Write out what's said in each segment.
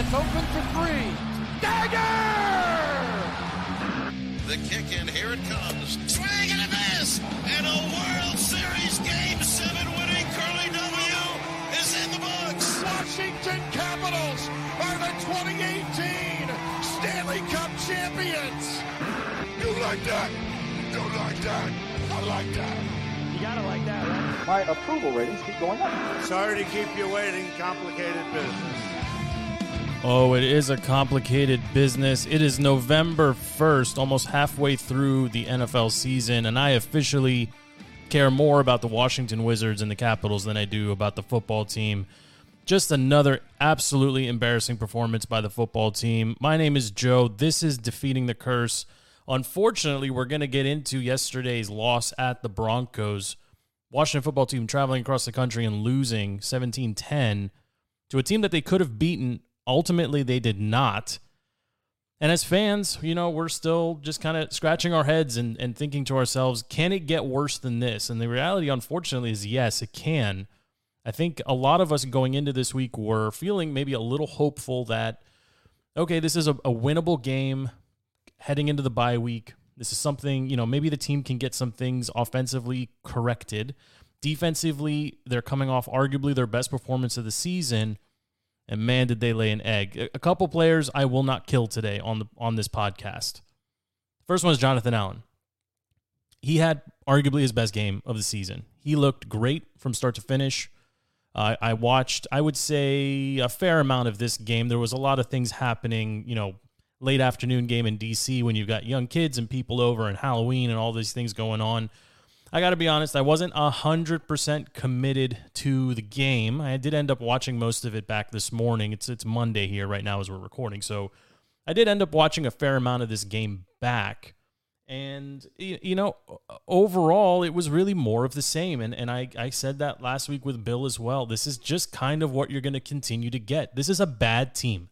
Gets open for three. Dagger! The kick, and here it comes. Swing and a miss! And a World Series Game 7 winning Curly W is in the books. Washington Capitals are the 2018 Stanley Cup champions. You like that? You like that? I like that. You gotta like that, right? My approval ratings keep going up. Sorry to keep you waiting. Complicated business. Oh, it is a complicated business. It is November 1st, almost halfway through the NFL season, and I officially care more about the Washington Wizards and the Capitals than I do about the football team. Just another absolutely embarrassing performance by the football team. My name is Joe. This is Defeating the Curse. Unfortunately, we're going to get into yesterday's loss at the Broncos. Washington football team traveling across the country and losing 17 10 to a team that they could have beaten Ultimately, they did not. And as fans, you know, we're still just kind of scratching our heads and, and thinking to ourselves, can it get worse than this? And the reality, unfortunately, is yes, it can. I think a lot of us going into this week were feeling maybe a little hopeful that, okay, this is a, a winnable game heading into the bye week. This is something, you know, maybe the team can get some things offensively corrected. Defensively, they're coming off arguably their best performance of the season and man, did they lay an egg. A couple players I will not kill today on the on this podcast. First one is Jonathan Allen. He had arguably his best game of the season. He looked great from start to finish. Uh, I watched, I would say, a fair amount of this game. There was a lot of things happening, you know, late afternoon game in DC when you've got young kids and people over and Halloween and all these things going on. I got to be honest, I wasn't 100% committed to the game. I did end up watching most of it back this morning. It's it's Monday here right now as we're recording. So I did end up watching a fair amount of this game back. And you know, overall it was really more of the same and and I I said that last week with Bill as well. This is just kind of what you're going to continue to get. This is a bad team.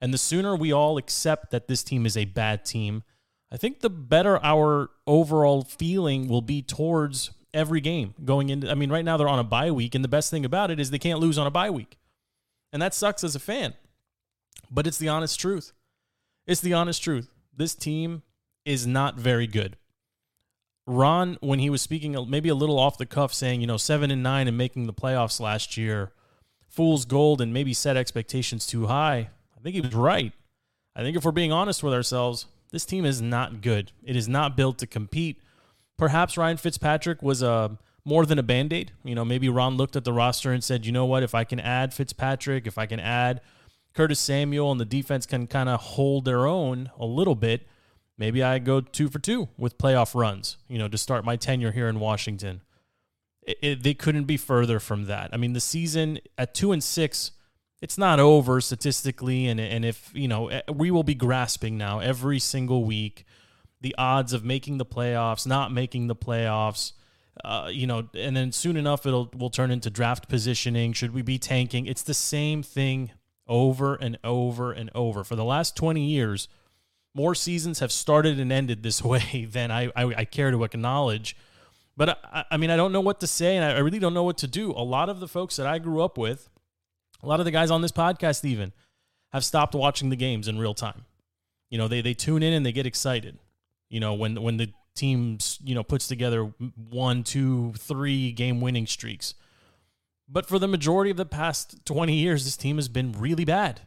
And the sooner we all accept that this team is a bad team, I think the better our overall feeling will be towards every game going into. I mean, right now they're on a bye week, and the best thing about it is they can't lose on a bye week. And that sucks as a fan. But it's the honest truth. It's the honest truth. This team is not very good. Ron, when he was speaking maybe a little off the cuff, saying, you know, seven and nine and making the playoffs last year, fool's gold and maybe set expectations too high. I think he was right. I think if we're being honest with ourselves, this team is not good. It is not built to compete. Perhaps Ryan Fitzpatrick was a uh, more than a band aid. You know, maybe Ron looked at the roster and said, you know what, if I can add Fitzpatrick, if I can add Curtis Samuel and the defense can kind of hold their own a little bit, maybe I go two for two with playoff runs, you know, to start my tenure here in Washington. It, it, they couldn't be further from that. I mean, the season at two and six it's not over statistically and and if you know eh, we will be grasping now every single week the odds of making the playoffs not making the playoffs uh, you know and then soon enough it'll will turn into draft positioning. Should we be tanking? It's the same thing over and over and over. For the last 20 years more seasons have started and ended this way than I, I, I care to acknowledge. But I, I mean i don't know what to say and I really don't know what to do. A lot of the folks that i grew up with a lot of the guys on this podcast even have stopped watching the games in real time. You know, they they tune in and they get excited. You know, when when the teams you know puts together one, two, three game winning streaks. But for the majority of the past 20 years, this team has been really bad.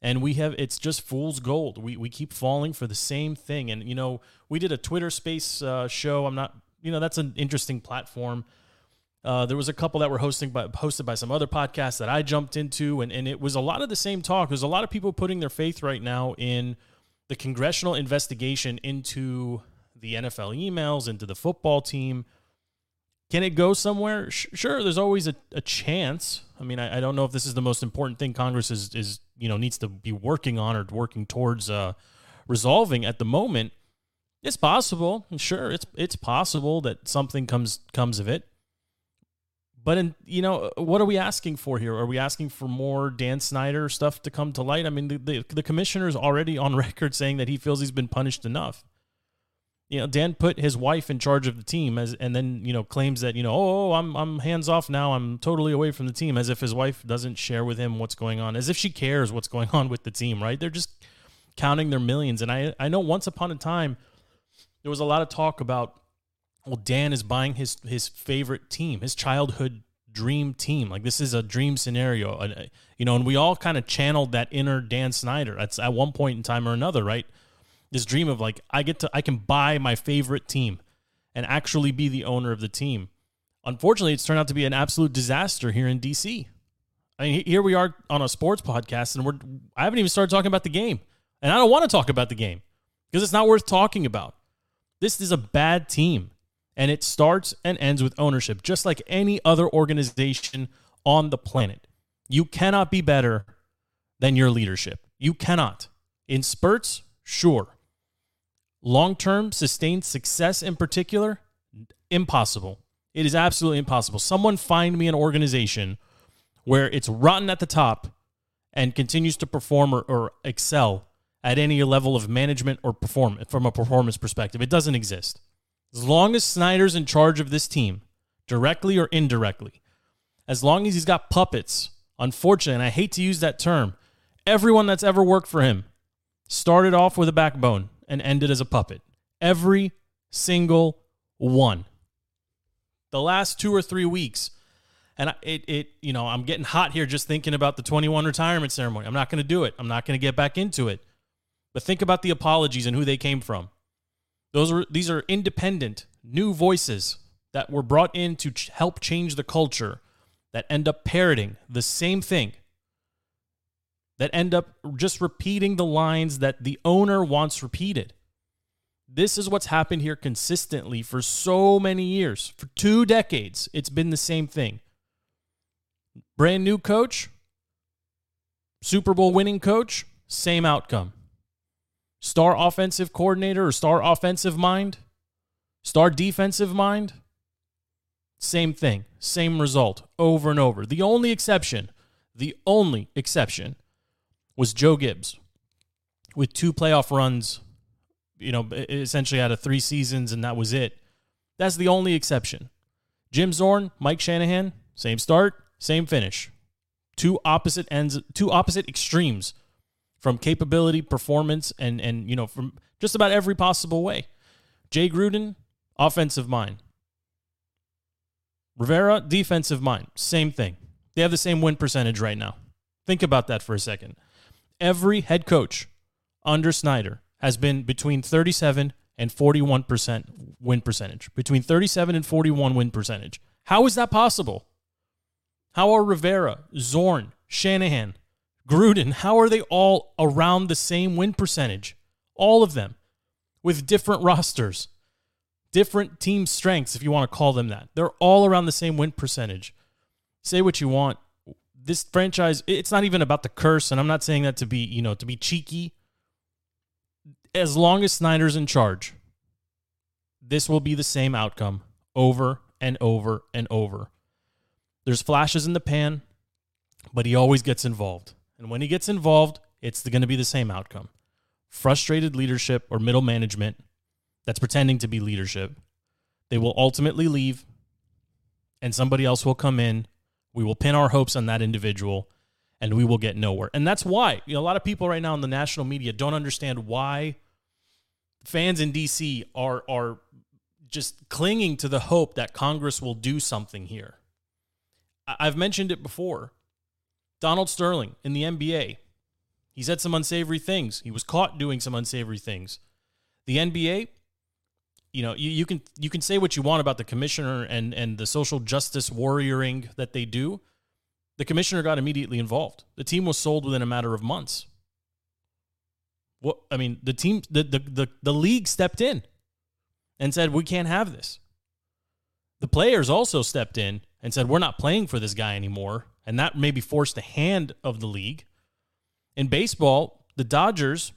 And we have it's just fool's gold. We we keep falling for the same thing. And you know, we did a Twitter space uh, show. I'm not, you know, that's an interesting platform uh, there was a couple that were hosting by, hosted by some other podcasts that I jumped into, and, and it was a lot of the same talk. There's a lot of people putting their faith right now in the congressional investigation into the NFL emails, into the football team. Can it go somewhere? Sure, there's always a, a chance. I mean, I, I, don't know if this is the most important thing Congress is, is you know needs to be working on or working towards uh, resolving at the moment. It's possible, sure, it's it's possible that something comes comes of it. But in, you know, what are we asking for here? Are we asking for more Dan Snyder stuff to come to light? I mean, the, the, the commissioner is already on record saying that he feels he's been punished enough. you know, Dan put his wife in charge of the team as, and then, you know, claims that, you know, oh, oh I'm, I'm hands off now. I'm totally away from the team as if his wife doesn't share with him what's going on, as if she cares what's going on with the team, right? They're just counting their millions. And I, I know once upon a time, there was a lot of talk about, well, Dan is buying his, his favorite team, his childhood dream team. Like this is a dream scenario, uh, you know, and we all kind of channeled that inner Dan Snyder. That's at one point in time or another, right? this dream of like I get to I can buy my favorite team and actually be the owner of the team. Unfortunately, it's turned out to be an absolute disaster here in DC. I mean, here we are on a sports podcast, and we're I haven't even started talking about the game, and I don't want to talk about the game because it's not worth talking about. This is a bad team, and it starts and ends with ownership, just like any other organization on the planet. You cannot be better than your leadership. You cannot. In spurts, sure long term, sustained success in particular, impossible. It is absolutely impossible. Someone find me an organization where it's rotten at the top and continues to perform or, or excel at any level of management or perform from a performance perspective. It doesn't exist. As long as Snyder's in charge of this team, directly or indirectly, as long as he's got puppets, unfortunately, and I hate to use that term, everyone that's ever worked for him started off with a backbone and ended as a puppet. Every single one. The last two or three weeks, and it, it, you know, I'm getting hot here just thinking about the 21 retirement ceremony. I'm not going to do it. I'm not going to get back into it. But think about the apologies and who they came from. Those are these are independent, new voices that were brought in to ch- help change the culture that end up parroting the same thing that end up just repeating the lines that the owner wants repeated. This is what's happened here consistently for so many years. For two decades, it's been the same thing. Brand new coach, Super Bowl winning coach, same outcome. Star offensive coordinator or star offensive mind, star defensive mind, same thing, same result over and over. The only exception, the only exception was Joe Gibbs with two playoff runs, you know, essentially out of three seasons, and that was it. That's the only exception. Jim Zorn, Mike Shanahan, same start, same finish. Two opposite ends, two opposite extremes from capability, performance, and and you know, from just about every possible way. Jay Gruden, offensive mind. Rivera, defensive mind. Same thing. They have the same win percentage right now. Think about that for a second every head coach under Snyder has been between 37 and 41% win percentage. Between 37 and 41 win percentage. How is that possible? How are Rivera, Zorn, Shanahan, Gruden, how are they all around the same win percentage? All of them with different rosters, different team strengths, if you want to call them that. They're all around the same win percentage. Say what you want this franchise, it's not even about the curse, and I'm not saying that to be, you know, to be cheeky. As long as Snyder's in charge, this will be the same outcome over and over and over. There's flashes in the pan, but he always gets involved. And when he gets involved, it's going to be the same outcome. Frustrated leadership or middle management that's pretending to be leadership. They will ultimately leave, and somebody else will come in we will pin our hopes on that individual and we will get nowhere. And that's why you know, a lot of people right now in the national media don't understand why fans in DC are are just clinging to the hope that Congress will do something here. I've mentioned it before. Donald Sterling in the NBA, he said some unsavory things. He was caught doing some unsavory things. The NBA, you know, you, you can you can say what you want about the commissioner and and the social justice warrioring that they do. The commissioner got immediately involved. The team was sold within a matter of months. What I mean, the team, the the the, the league stepped in and said we can't have this. The players also stepped in and said we're not playing for this guy anymore, and that maybe forced the hand of the league. In baseball, the Dodgers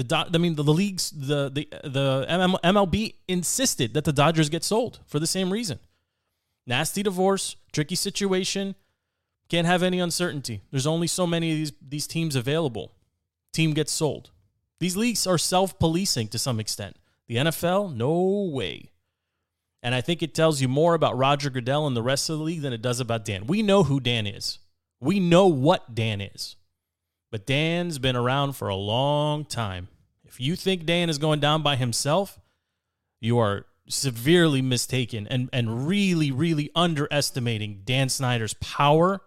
the Do- I mean, the, the leagues, the the the MLB insisted that the Dodgers get sold for the same reason. Nasty divorce, tricky situation, can't have any uncertainty. There's only so many of these these teams available. Team gets sold. These leagues are self-policing to some extent. The NFL, no way. And I think it tells you more about Roger Goodell and the rest of the league than it does about Dan. We know who Dan is. We know what Dan is. But Dan's been around for a long time. If you think Dan is going down by himself, you are severely mistaken and, and really, really underestimating Dan Snyder's power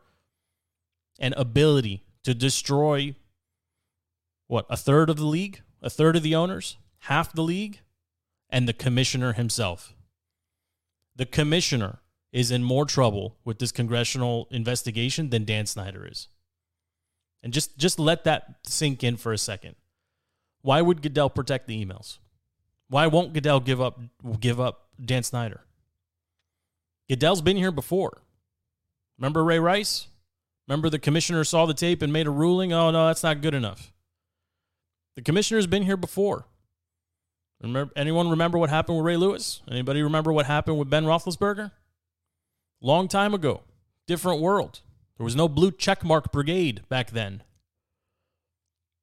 and ability to destroy what, a third of the league, a third of the owners, half the league, and the commissioner himself. The commissioner is in more trouble with this congressional investigation than Dan Snyder is. And just just let that sink in for a second. Why would Goodell protect the emails? Why won't Goodell give up give up Dan Snyder? Goodell's been here before. Remember Ray Rice? Remember the commissioner saw the tape and made a ruling? Oh no, that's not good enough. The commissioner's been here before. Remember anyone remember what happened with Ray Lewis? Anybody remember what happened with Ben Roethlisberger? Long time ago. Different world. There was no blue checkmark brigade back then.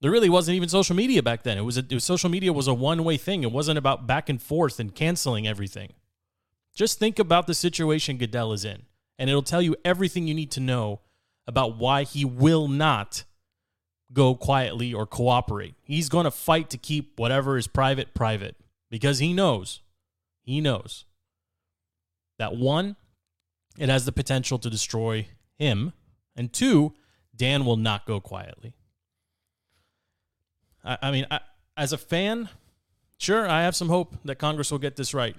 There really wasn't even social media back then. It was, a, it was social media was a one way thing. It wasn't about back and forth and canceling everything. Just think about the situation Goodell is in, and it'll tell you everything you need to know about why he will not go quietly or cooperate. He's going to fight to keep whatever is private private because he knows, he knows that one, it has the potential to destroy him, and two, Dan will not go quietly. I, I mean, I, as a fan, sure, I have some hope that Congress will get this right.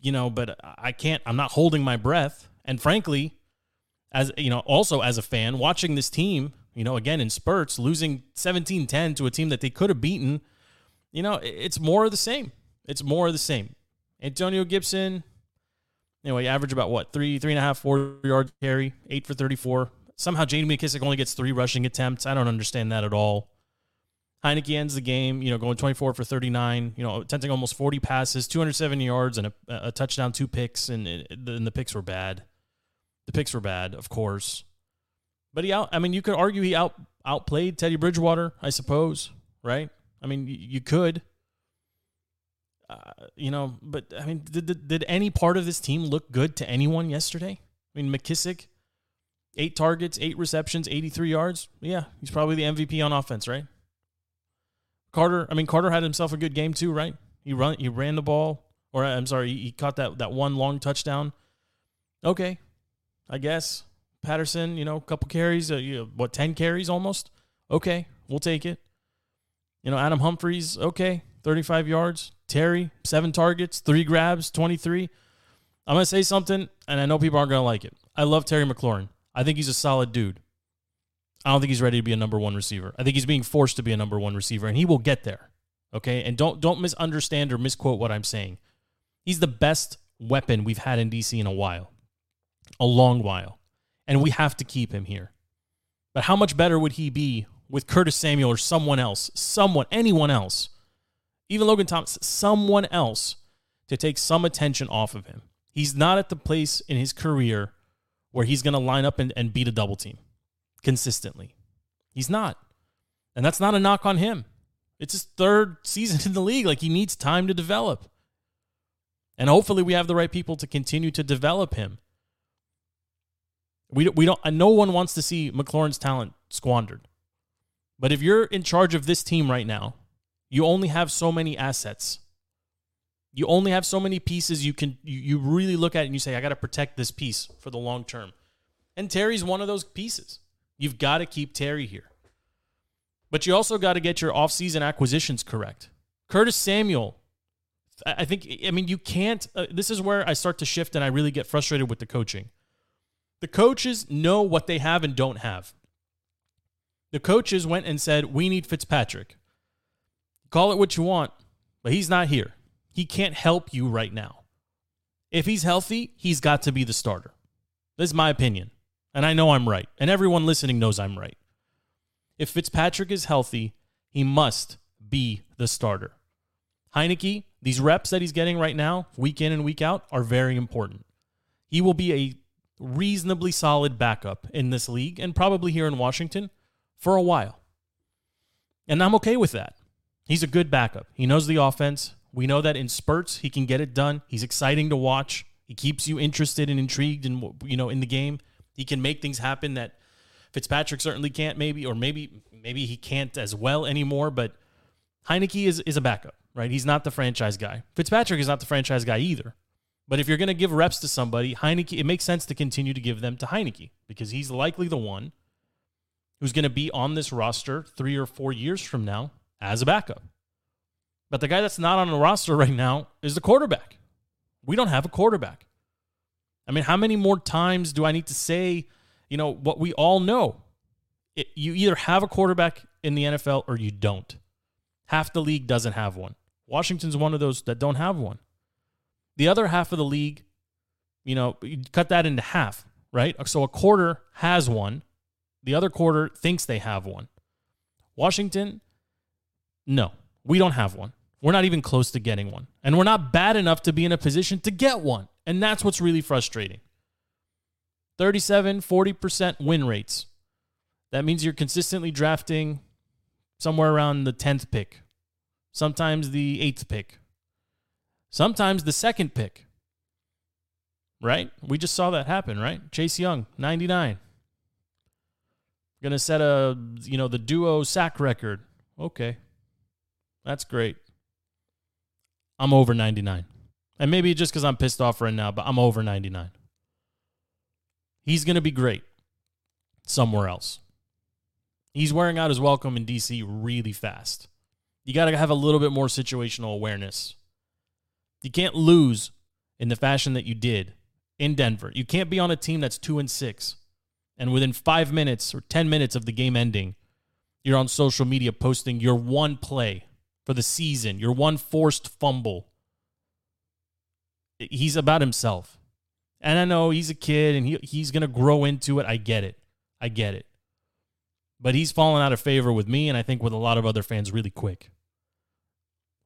You know, but I can't, I'm not holding my breath. And frankly, as you know, also as a fan, watching this team, you know, again in spurts, losing 17 10 to a team that they could have beaten, you know, it's more of the same. It's more of the same. Antonio Gibson, anyway, average about what, three, three and a half, four yard carry, eight for 34. Somehow J.D. McKissic only gets three rushing attempts. I don't understand that at all. Heinicke ends the game, you know, going 24 for 39, you know, attempting almost 40 passes, 270 yards, and a, a touchdown, two picks, and, and the picks were bad. The picks were bad, of course. But he out, I mean, you could argue he out outplayed Teddy Bridgewater, I suppose, right? I mean, you, could. Uh, you know, but I mean, did, did, did any part of this team look good to anyone yesterday? I mean, McKissic, eight targets, eight receptions, 83 yards. Yeah, he's probably the MVP on offense, right? Carter, I mean Carter had himself a good game too, right? He run he ran the ball, or I'm sorry, he caught that that one long touchdown. Okay, I guess Patterson, you know, a couple carries, uh, you what ten carries almost. Okay, we'll take it. You know, Adam Humphries, okay, 35 yards. Terry, seven targets, three grabs, 23. I'm gonna say something, and I know people aren't gonna like it. I love Terry McLaurin. I think he's a solid dude. I don't think he's ready to be a number one receiver. I think he's being forced to be a number one receiver, and he will get there. Okay, and don't don't misunderstand or misquote what I'm saying. He's the best weapon we've had in DC in a while, a long while, and we have to keep him here. But how much better would he be with Curtis Samuel or someone else, someone, anyone else, even Logan Thomas, someone else to take some attention off of him? He's not at the place in his career where he's going to line up and, and beat a double team consistently. He's not. And that's not a knock on him. It's his third season in the league. Like he needs time to develop. And hopefully we have the right people to continue to develop him. We, we don't, no one wants to see McLaurin's talent squandered. But if you're in charge of this team right now, you only have so many assets. You only have so many pieces you can you, you really look at and you say, I got to protect this piece for the long term. And Terry's one of those pieces. You've got to keep Terry here. But you also got to get your offseason acquisitions correct. Curtis Samuel, I think, I mean, you can't. Uh, this is where I start to shift and I really get frustrated with the coaching. The coaches know what they have and don't have. The coaches went and said, We need Fitzpatrick. Call it what you want, but he's not here. He can't help you right now. If he's healthy, he's got to be the starter. This is my opinion. And I know I'm right. And everyone listening knows I'm right. If Fitzpatrick is healthy, he must be the starter. Heinicke, these reps that he's getting right now, week in and week out, are very important. He will be a reasonably solid backup in this league and probably here in Washington for a while. And I'm okay with that. He's a good backup. He knows the offense. We know that in spurts he can get it done. He's exciting to watch. He keeps you interested and intrigued in you know in the game. He can make things happen that Fitzpatrick certainly can't maybe or maybe maybe he can't as well anymore, but Heinicke is is a backup, right? He's not the franchise guy. Fitzpatrick is not the franchise guy either. But if you're going to give reps to somebody, Heinicke, it makes sense to continue to give them to Heinicke because he's likely the one who's going to be on this roster three or four years from now as a backup. But the guy that's not on the roster right now is the quarterback. We don't have a quarterback. I mean, how many more times do I need to say, you know, what we all know? It, you either have a quarterback in the NFL or you don't. Half the league doesn't have one. Washington's one of those that don't have one. The other half of the league, you know, you cut that into half, right? So a quarter has one. The other quarter thinks they have one. Washington, no, we don't have one. We're not even close to getting one. And we're not bad enough to be in a position to get one. And that's what's really frustrating. 37, 40% win rates. That means you're consistently drafting somewhere around the 10th pick, sometimes the 8th pick, sometimes the second pick. Right? We just saw that happen, right? Chase Young, 99. Going to set a, you know, the duo sack record. Okay. That's great. I'm over 99. And maybe just because I'm pissed off right now, but I'm over 99. He's going to be great somewhere else. He's wearing out his welcome in DC really fast. You got to have a little bit more situational awareness. You can't lose in the fashion that you did in Denver. You can't be on a team that's 2 and 6 and within 5 minutes or 10 minutes of the game ending, you're on social media posting your one play for the season, your one forced fumble. He's about himself. And I know he's a kid and he, he's going to grow into it. I get it. I get it. But he's fallen out of favor with me and I think with a lot of other fans really quick.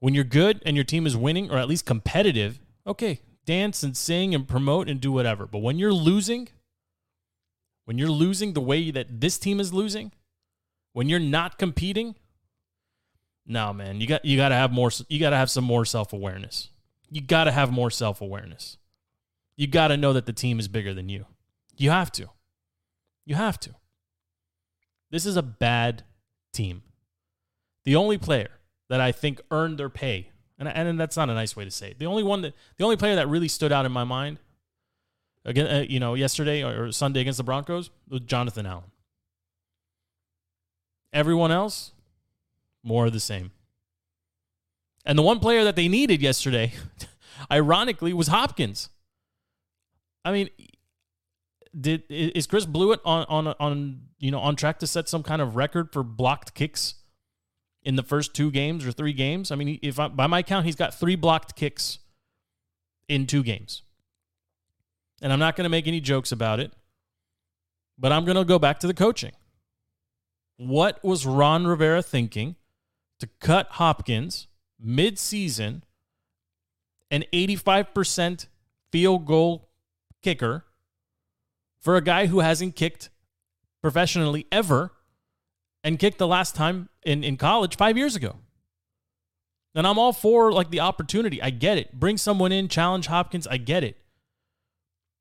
When you're good and your team is winning or at least competitive, okay, dance and sing and promote and do whatever. But when you're losing, when you're losing the way that this team is losing, when you're not competing, no, man, you got you got to have more. You got to have some more self awareness. You got to have more self awareness. You got to know that the team is bigger than you. You have to. You have to. This is a bad team. The only player that I think earned their pay, and and that's not a nice way to say it. The only one that the only player that really stood out in my mind, again, uh, you know, yesterday or Sunday against the Broncos was Jonathan Allen. Everyone else, more of the same. And the one player that they needed yesterday, ironically, was Hopkins. I mean, did is Chris Blewitt on on on you know on track to set some kind of record for blocked kicks in the first two games or three games? I mean, if I, by my count, he's got three blocked kicks in two games. And I'm not going to make any jokes about it, but I'm going to go back to the coaching. What was Ron Rivera thinking to cut Hopkins mid-season, an 85% field goal kicker for a guy who hasn't kicked professionally ever and kicked the last time in, in college five years ago. And I'm all for like the opportunity. I get it. Bring someone in, challenge Hopkins. I get it.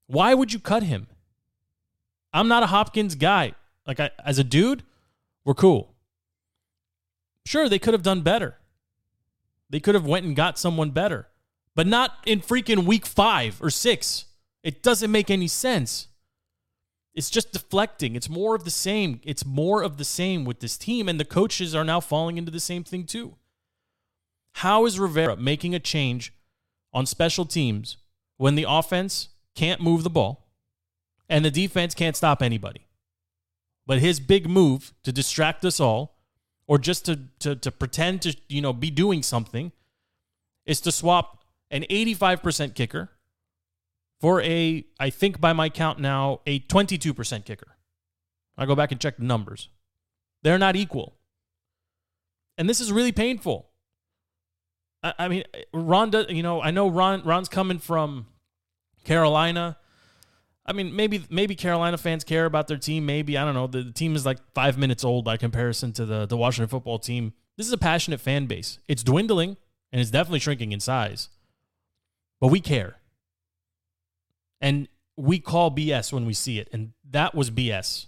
Why would you cut him? I'm not a Hopkins guy. Like I, as a dude, we're cool. Sure, they could have done better. They could have went and got someone better, but not in freaking week 5 or 6. It doesn't make any sense. It's just deflecting. It's more of the same. It's more of the same with this team, and the coaches are now falling into the same thing too. How is Rivera making a change on special teams when the offense can't move the ball and the defense can't stop anybody? But his big move to distract us all or just to, to, to pretend to you know be doing something is to swap an 85% kicker for a I think by my count now a 22% kicker. I go back and check the numbers. They're not equal. And this is really painful. I, I mean, Ron, does, you know, I know Ron Ron's coming from Carolina. I mean, maybe maybe Carolina fans care about their team. Maybe I don't know. The, the, team is like five minutes old by comparison to the the Washington football team. This is a passionate fan base. It's dwindling and it's definitely shrinking in size, but we care. And we call BS when we see it. And that was BS.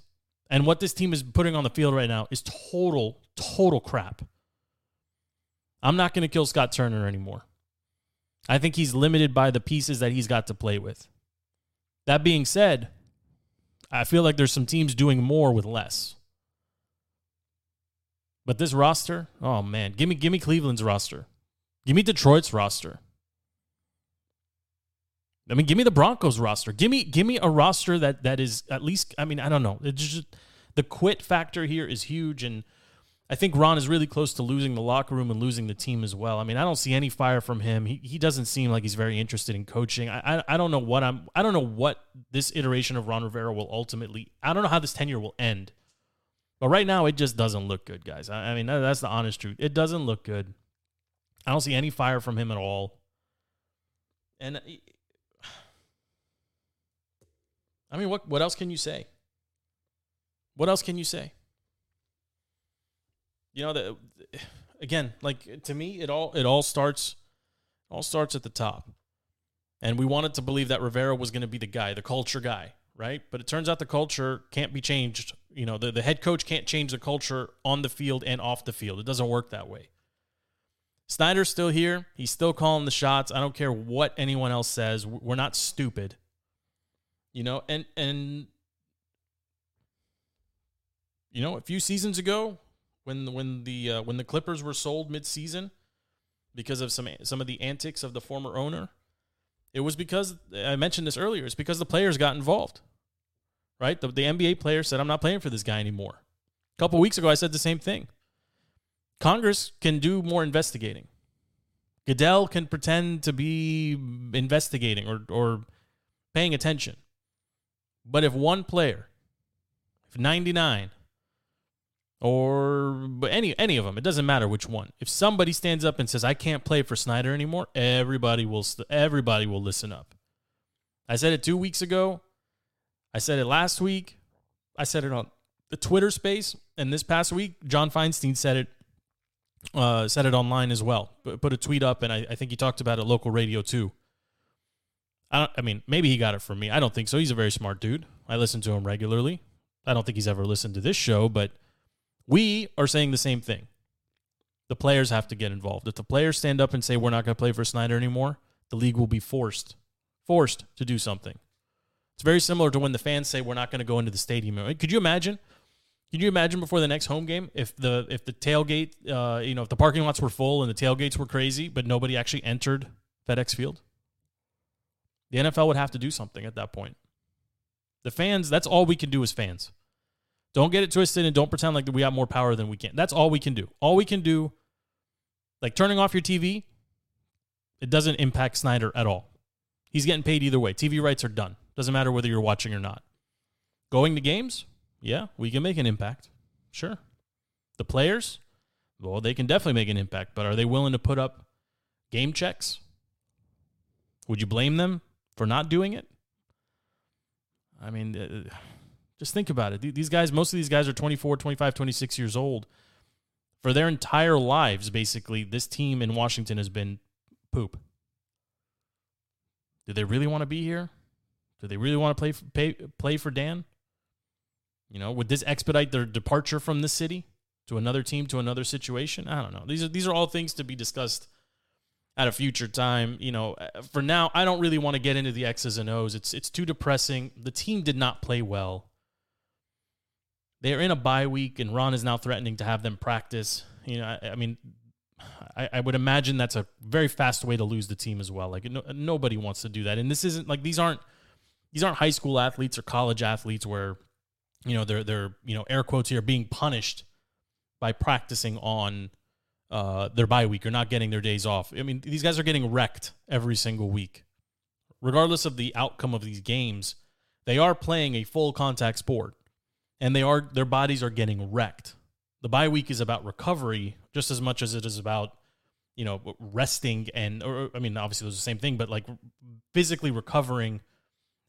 And what this team is putting on the field right now is total, total crap. I'm not going to kill Scott Turner anymore. I think he's limited by the pieces that he's got to play with. That being said, I feel like there's some teams doing more with less. But this roster, oh man, give me give me Cleveland's roster. Give me Detroit's roster. I mean, give me the Broncos roster. Give me give me a roster that that is at least I mean, I don't know. It's just the quit factor here is huge and I think Ron is really close to losing the locker room and losing the team as well. I mean, I don't see any fire from him. He, he doesn't seem like he's very interested in coaching. I, I, I don't know what I'm I don't know what this iteration of Ron Rivera will ultimately I don't know how this tenure will end. But right now it just doesn't look good, guys. I, I mean, that, that's the honest truth. It doesn't look good. I don't see any fire from him at all. And I mean, what what else can you say? What else can you say? you know that again like to me it all it all starts all starts at the top. And we wanted to believe that rivera was going to be the guy the culture guy right? But it turns out the culture can't be changed. You know the, the head coach can't change the culture on the field and off the field. It doesn't work that way. Snyder's still here. He's still calling the shots. I don't care what anyone else says. We're not stupid you know and and you know a few seasons ago when when the uh, when the Clippers were sold midseason because of some some of the antics of the former owner. It was because I mentioned this earlier. It's because the players got involved, right? The, the NBA player said, "I'm not playing for this guy anymore." A couple weeks ago, I said the same thing. Congress can do more investigating. Goodell can pretend to be investigating or or paying attention, but if one player, if 99 or any any of them. It doesn't matter which one. If somebody stands up and says I can't play for Snyder anymore, everybody will everybody will listen up. I said it 2 weeks ago. I said it last week. I said it on the Twitter space and this past week John Feinstein said it uh, said it online as well. Put a tweet up and I, I think he talked about it local radio too. I, I mean, maybe he got it from me. I don't think so. He's a very smart dude. I listen to him regularly. I don't think he's ever listened to this show, but we are saying the same thing. The players have to get involved. If the players stand up and say we're not going to play for Snyder anymore, the league will be forced forced to do something. It's very similar to when the fans say we're not going to go into the stadium. Could you imagine? Could you imagine before the next home game if the if the tailgate, uh, you know, if the parking lots were full and the tailgates were crazy, but nobody actually entered FedEx Field? The NFL would have to do something at that point. The fans, that's all we can do as fans. Don't get it twisted and don't pretend like we have more power than we can. That's all we can do. All we can do, like turning off your TV, it doesn't impact Snyder at all. He's getting paid either way. TV rights are done. Doesn't matter whether you're watching or not. Going to games, yeah, we can make an impact. Sure. The players, well, they can definitely make an impact, but are they willing to put up game checks? Would you blame them for not doing it? I mean, uh, just think about it. These guys, most of these guys are 24, 25, 26 years old. For their entire lives, basically, this team in Washington has been poop. Do they really want to be here? Do they really want to play for, pay, play for Dan? You know, would this expedite their departure from this city to another team, to another situation? I don't know. These are these are all things to be discussed at a future time. You know, uh, for now, I don't really want to get into the X's and O's. It's it's too depressing. The team did not play well. They're in a bye week, and Ron is now threatening to have them practice. You know, I, I mean, I, I, would imagine that's a very fast way to lose the team as well. Like no, nobody wants to do that, and this isn't like these aren't these aren't high school athletes or college athletes where you know they're they're you know air quotes here being punished by practicing on uh, their bye week or not getting their days off. I mean, these guys are getting wrecked every single week, regardless of the outcome of these games. They are playing a full contact sport and they are their bodies are getting wrecked. The bye week is about recovery just as much as it is about you know resting and or I mean obviously those are the same thing, but like physically recovering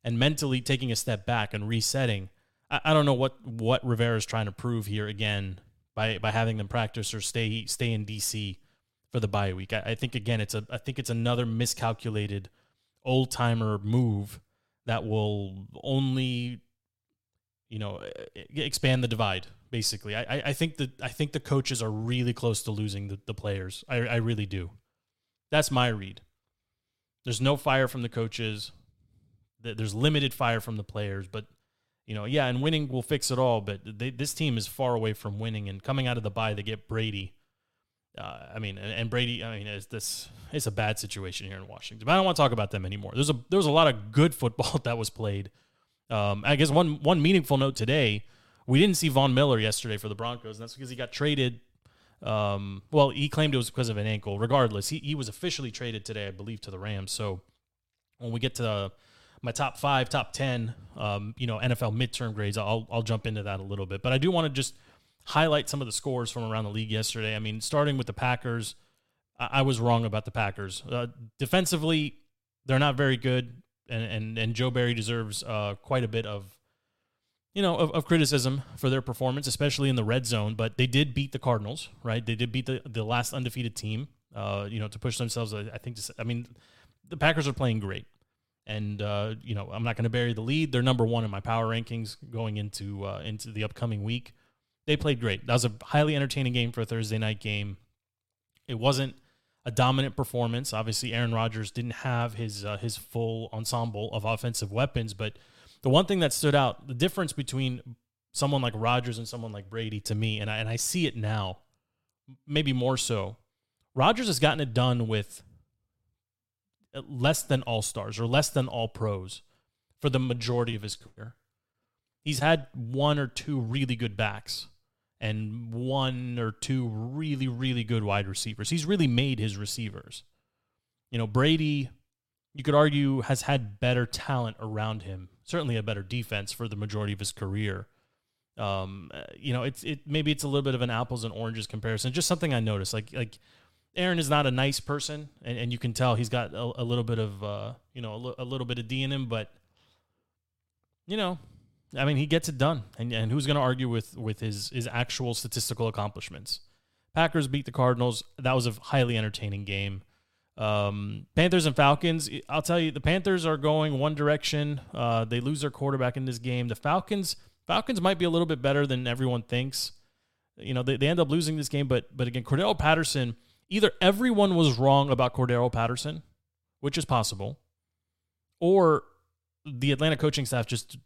and mentally taking a step back and resetting. I, I don't know what what Rivera is trying to prove here again by by having them practice or stay stay in DC for the bye week. I, I think again, it's a I think it's another miscalculated old timer move that will only you know expand the divide. Basically, I I think that I think the coaches are really close to losing the, the players. I I really do. That's my read. There's no fire from the coaches. There's limited fire from the players, but you know, yeah, and winning will fix it all. But they, this team is far away from winning, and coming out of the bye, they get Brady. Uh, I mean, and, and, Brady. I mean, it's this. It's a bad situation here in Washington. But I don't want to talk about them anymore. There's a there was a lot of good football that was played. Um, I guess one one meaningful note today. We didn't see Von Miller yesterday for the Broncos, and that's because he got traded. Um, well, he claimed it was because of an ankle. Regardless, he he was officially traded today, I believe, to the Rams. So when we get to my top five, top ten, um, you know, NFL midterm grades. I'll I'll jump into that a little bit, but I do want to just highlight some of the scores from around the league yesterday. I mean, starting with the Packers, I, I was wrong about the Packers. Uh, defensively, they're not very good, and and and Joe Barry deserves uh, quite a bit of. You know, of, of criticism for their performance, especially in the red zone, but they did beat the Cardinals, right? They did beat the, the last undefeated team, uh, you know, to push themselves. I think, to, I mean, the Packers are playing great. And uh, you know, I'm not going to bury the lead. They're number one in my power rankings going into uh, into the upcoming week. They played great. That was a highly entertaining game for a Thursday night game. It wasn't a dominant performance. Obviously, Aaron Rodgers didn't have his uh, his full ensemble of offensive weapons, but the one thing that stood out, the difference between someone like Rodgers and someone like Brady to me, and I, and I see it now, maybe more so. Rodgers has gotten it done with less than all stars or less than all pros for the majority of his career. He's had one or two really good backs and one or two really, really good wide receivers. He's really made his receivers. You know, Brady, you could argue, has had better talent around him, certainly a better defense for the majority of his career. Um, you know, it's it maybe it's a little bit of an apples and oranges comparison. Just something I noticed. Like like Aaron is not a nice person, and, and you can tell he's got a, a little bit of uh, you know a, l- a little bit of D in him, but you know, I mean, he gets it done, and and who's going to argue with with his his actual statistical accomplishments? Packers beat the Cardinals. That was a highly entertaining game. Um, Panthers and Falcons. I'll tell you, the Panthers are going one direction. Uh, they lose their quarterback in this game. The Falcons Falcons might be a little bit better than everyone thinks. You know, they, they end up losing this game, but but again, Cordarrelle Patterson either everyone was wrong about Cordarrelle Patterson, which is possible, or the Atlanta coaching staff just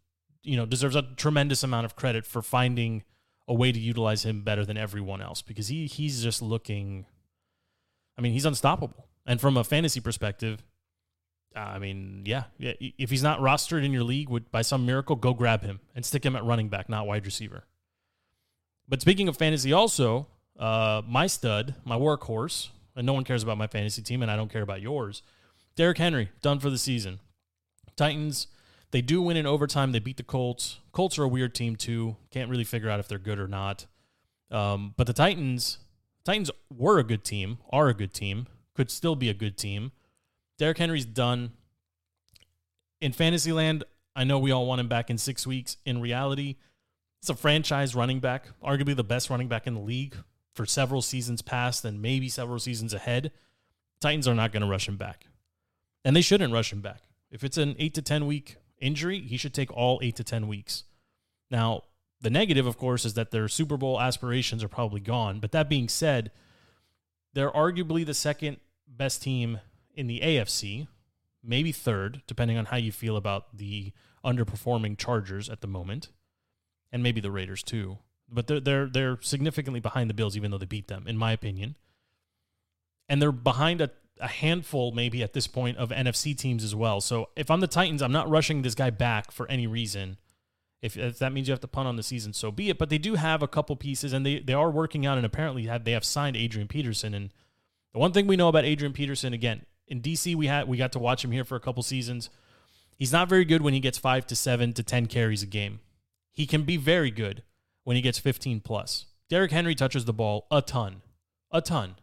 you know deserves a tremendous amount of credit for finding a way to utilize him better than everyone else because he he's just looking I mean, he's unstoppable. And from a fantasy perspective, I mean, yeah, if he's not rostered in your league would, by some miracle, go grab him and stick him at running back, not wide receiver. But speaking of fantasy, also, uh, my stud, my workhorse, and no one cares about my fantasy team, and I don't care about yours. Derrick Henry, done for the season. Titans, they do win in overtime. They beat the Colts. Colts are a weird team, too. Can't really figure out if they're good or not. Um, but the Titans, Titans were a good team, are a good team, could still be a good team. Derrick Henry's done. In Fantasyland, I know we all want him back in six weeks. In reality, it's a franchise running back, arguably the best running back in the league for several seasons past and maybe several seasons ahead, Titans are not going to rush him back. And they shouldn't rush him back. If it's an 8 to 10 week injury, he should take all 8 to 10 weeks. Now, the negative, of course, is that their Super Bowl aspirations are probably gone. But that being said, they're arguably the second best team in the AFC, maybe third, depending on how you feel about the underperforming Chargers at the moment, and maybe the Raiders too but they're they're they're significantly behind the Bills, even though they beat them, in my opinion. And they're behind a, a handful, maybe at this point, of NFC teams as well. So if I'm the Titans, I'm not rushing this guy back for any reason. If, if that means you have to punt on the season, so be it. But they do have a couple pieces, and they, they are working out, and apparently have, they have signed Adrian Peterson. And the one thing we know about Adrian Peterson, again, in DC, we had we got to watch him here for a couple seasons. He's not very good when he gets five to seven to ten carries a game. He can be very good when he gets 15 plus. Derrick Henry touches the ball a ton, a ton.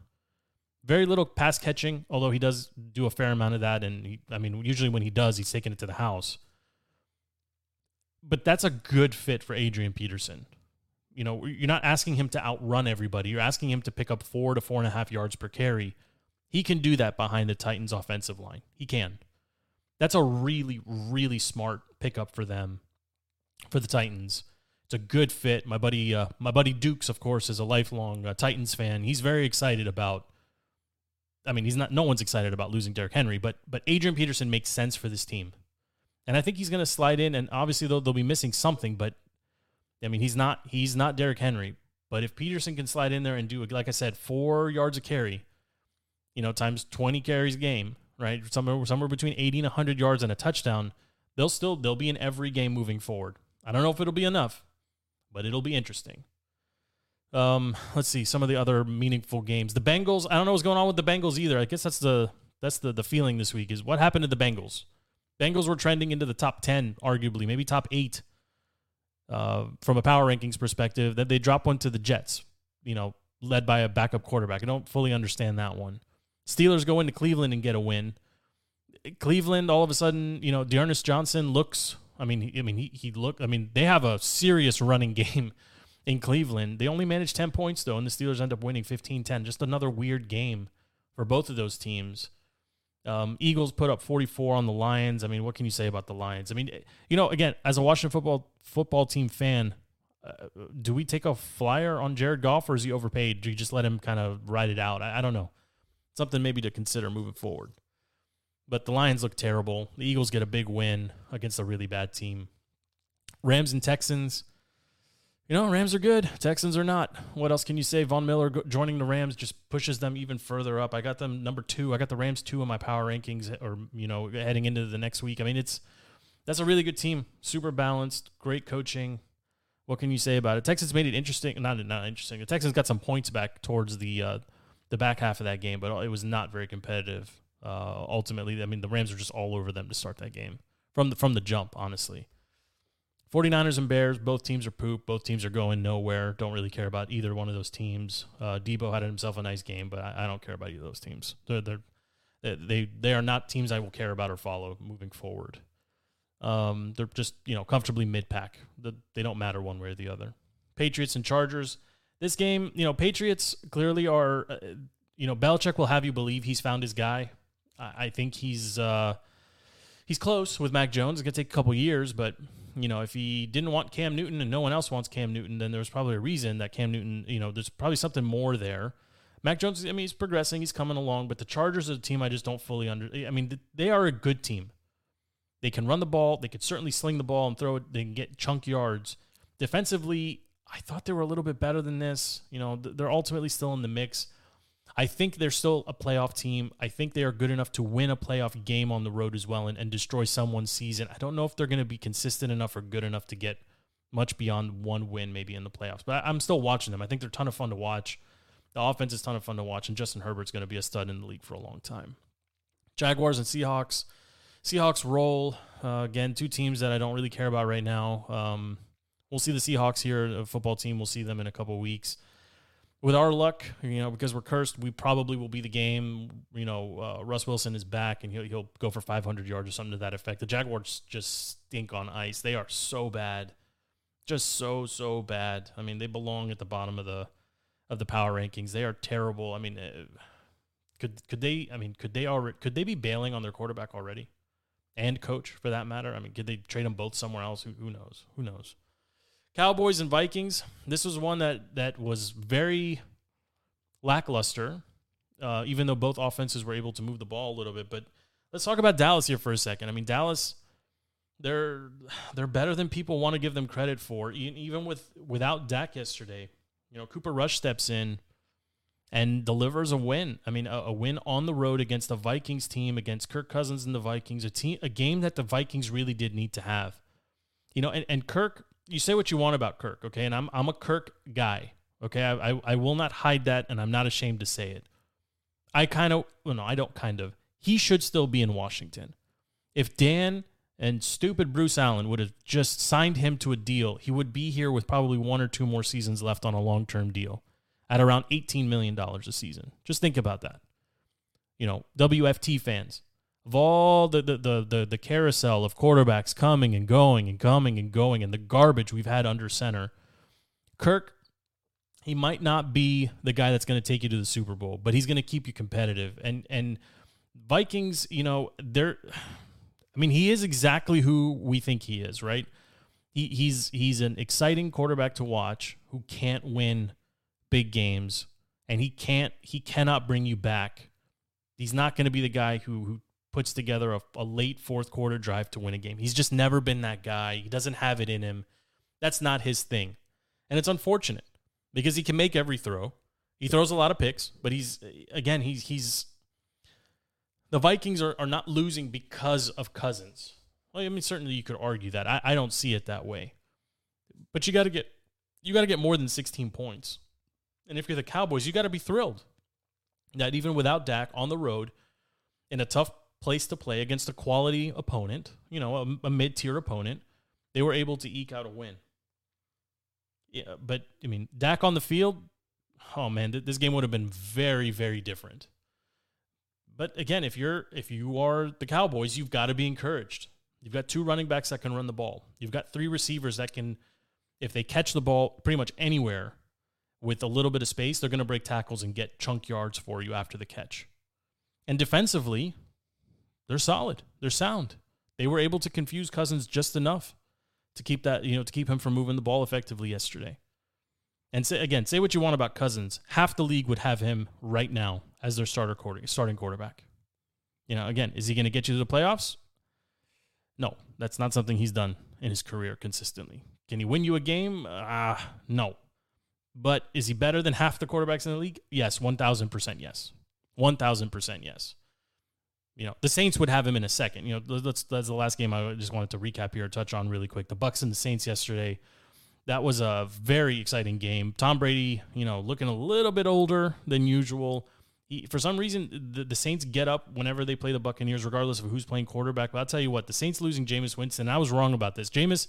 Very little pass catching, although he does do a fair amount of that. And he, I mean, usually when he does, he's taking it to the house. But that's a good fit for Adrian Peterson. You know, you're not asking him to outrun everybody. You're asking him to pick up four to four and a half yards per carry. He can do that behind the Titans' offensive line. He can. That's a really, really smart pickup for them, for the Titans. It's a good fit. My buddy, uh, my buddy Dukes, of course, is a lifelong uh, Titans fan. He's very excited about. I mean, he's not. No one's excited about losing Derrick Henry, but but Adrian Peterson makes sense for this team, and I think he's going to slide in. And obviously, they'll they'll be missing something, but I mean, he's not he's not Derrick Henry. But if Peterson can slide in there and do, like I said, four yards a carry, you know, times twenty carries a game, right? Somewhere somewhere between eighty and hundred yards and a touchdown, they'll still they'll be in every game moving forward. I don't know if it'll be enough, but it'll be interesting. Um, let's see some of the other meaningful games. The Bengals. I don't know what's going on with the Bengals either. I guess that's the that's the the feeling this week is what happened to the Bengals. Bengals were trending into the top ten, arguably maybe top eight, uh, from a power rankings perspective. That they drop one to the Jets. You know, led by a backup quarterback. I don't fully understand that one. Steelers go into Cleveland and get a win. Cleveland, all of a sudden, you know, D'Ernest Johnson looks. I mean, I mean, he he look. I mean, they have a serious running game in Cleveland. They only managed 10 points, though, and the Steelers end up winning 15 10. Just another weird game for both of those teams. Um, Eagles put up 44 on the Lions. I mean, what can you say about the Lions? I mean, you know, again, as a Washington football football team fan, uh, do we take a flyer on Jared Goff or is he overpaid? Do you just let him kind of ride it out? I, I don't know. Something maybe to consider moving forward. But the Lions look terrible. The Eagles get a big win against a really bad team. Rams and Texans you know, Rams are good. Texans are not. What else can you say? Von Miller joining the Rams just pushes them even further up. I got them number two. I got the Rams two in my power rankings, or you know, heading into the next week. I mean, it's that's a really good team. Super balanced, great coaching. What can you say about it? Texans made it interesting. Not not interesting. The Texans got some points back towards the uh, the back half of that game, but it was not very competitive. Uh, ultimately, I mean, the Rams are just all over them to start that game from the from the jump. Honestly. 49ers and Bears, both teams are poop. Both teams are going nowhere. Don't really care about either one of those teams. Uh, Deebo had himself a nice game, but I, I, don't care about either of those teams. They're, they're, they they are not teams I will care about or follow moving forward. Um, they're just you know comfortably mid pack. They don't matter one way or the other. Patriots and Chargers. This game, you know, Patriots clearly are. Uh, you know, Belichick will have you believe he's found his guy. I, think he's uh, he's close with Mac Jones. It's gonna take a couple years, but you know, if he didn't want Cam Newton and no one else wants Cam Newton, then there's probably a reason that Cam Newton, you know, there's probably something more there. Mac Jones, I mean, he's progressing, he's coming along, but the Chargers are a team I just don't fully under. I mean, they are a good team. They can run the ball, they could certainly sling the ball and throw it, they can get chunk yards. Defensively, I thought they were a little bit better than this. You know, they're ultimately still in the mix. I think they're still a playoff team. I think they are good enough to win a playoff game on the road as well and, and destroy someone's season. I don't know if they're going to be consistent enough or good enough to get much beyond one win maybe in the playoffs. But I, am still watching them. I think they're a ton of fun to watch. The offense is a ton of fun to watch, and Justin Herbert's going to be a stud in the league for a long time. Jaguars and Seahawks. Seahawks roll. Uh, again, two teams that I don't really care about right now. Um, we'll see the Seahawks here, a football team. We'll see them in a couple weeks with our luck, you know, because we're cursed, we probably will be the game. You know, uh, Russ Wilson is back and he'll, he'll go for 500 yards or something to that effect. The Jaguars just stink on ice. They are so bad, just so so bad. I mean, they belong at the bottom of the of the power rankings. They are terrible. I mean, uh, could could they? I mean, could they already? Could they be bailing on their quarterback already, and coach for that matter? I mean, could they trade them both somewhere else? Who, who knows? Who knows? Cowboys and Vikings. This was one that that was very lackluster, uh, even though both offenses were able to move the ball a little bit. But let's talk about Dallas here for a second. I mean, Dallas, they're they're better than people want to give them credit for. Even with without Dak yesterday, you know, Cooper Rush steps in and delivers a win. I mean, a, a win on the road against the Vikings team, against Kirk Cousins and the Vikings, a team, a game that the Vikings really did need to have. You know, and, and Kirk you say what you want about Kirk, okay? And I'm I'm a Kirk guy, okay? I I, I will not hide that, and I'm not ashamed to say it. I kind of, well, no, I don't kind of. He should still be in Washington. If Dan and stupid Bruce Allen would have just signed him to a deal, he would be here with probably one or two more seasons left on a long term deal at around $18 million a season. Just think about that. You know, WFT fans, of all the, the the the the carousel of quarterbacks coming and going and coming and going and the garbage we've had under center, Kirk, he might not be the guy that's going to take you to the Super Bowl, but he's going to keep you competitive. And and Vikings, you know, they're I mean, he is exactly who we think he is, right? He, he's he's an exciting quarterback to watch who can't win big games and he can't he cannot bring you back. He's not going to be the guy who who puts together a, a late fourth quarter drive to win a game. He's just never been that guy. He doesn't have it in him. That's not his thing. And it's unfortunate because he can make every throw. He throws a lot of picks, but he's again, he's he's the Vikings are, are not losing because of Cousins. Well, I mean, certainly you could argue that. I, I don't see it that way. But you got to get you got to get more than 16 points. And if you're the Cowboys, you got to be thrilled that even without Dak on the road in a tough place to play against a quality opponent, you know, a, a mid-tier opponent, they were able to eke out a win. Yeah, but I mean, Dak on the field, oh man, th- this game would have been very, very different. But again, if you're if you are the Cowboys, you've got to be encouraged. You've got two running backs that can run the ball. You've got three receivers that can, if they catch the ball pretty much anywhere with a little bit of space, they're going to break tackles and get chunk yards for you after the catch. And defensively, they're solid. They're sound. They were able to confuse Cousins just enough to keep that, you know, to keep him from moving the ball effectively yesterday. And say, again, say what you want about Cousins. Half the league would have him right now as their starter quarter, starting quarterback. You know, again, is he going to get you to the playoffs? No, that's not something he's done in his career consistently. Can he win you a game? Uh, no. But is he better than half the quarterbacks in the league? Yes, 1000% yes. 1000% yes. You know, the Saints would have him in a second. You know, that's that's the last game I just wanted to recap here, touch on really quick. The Bucks and the Saints yesterday that was a very exciting game. Tom Brady, you know, looking a little bit older than usual. He, for some reason, the, the, Saints get up whenever they play the Buccaneers, regardless of who's playing quarterback. But I'll tell you what, the Saints losing Jameis Winston, I was wrong about this. Jameis,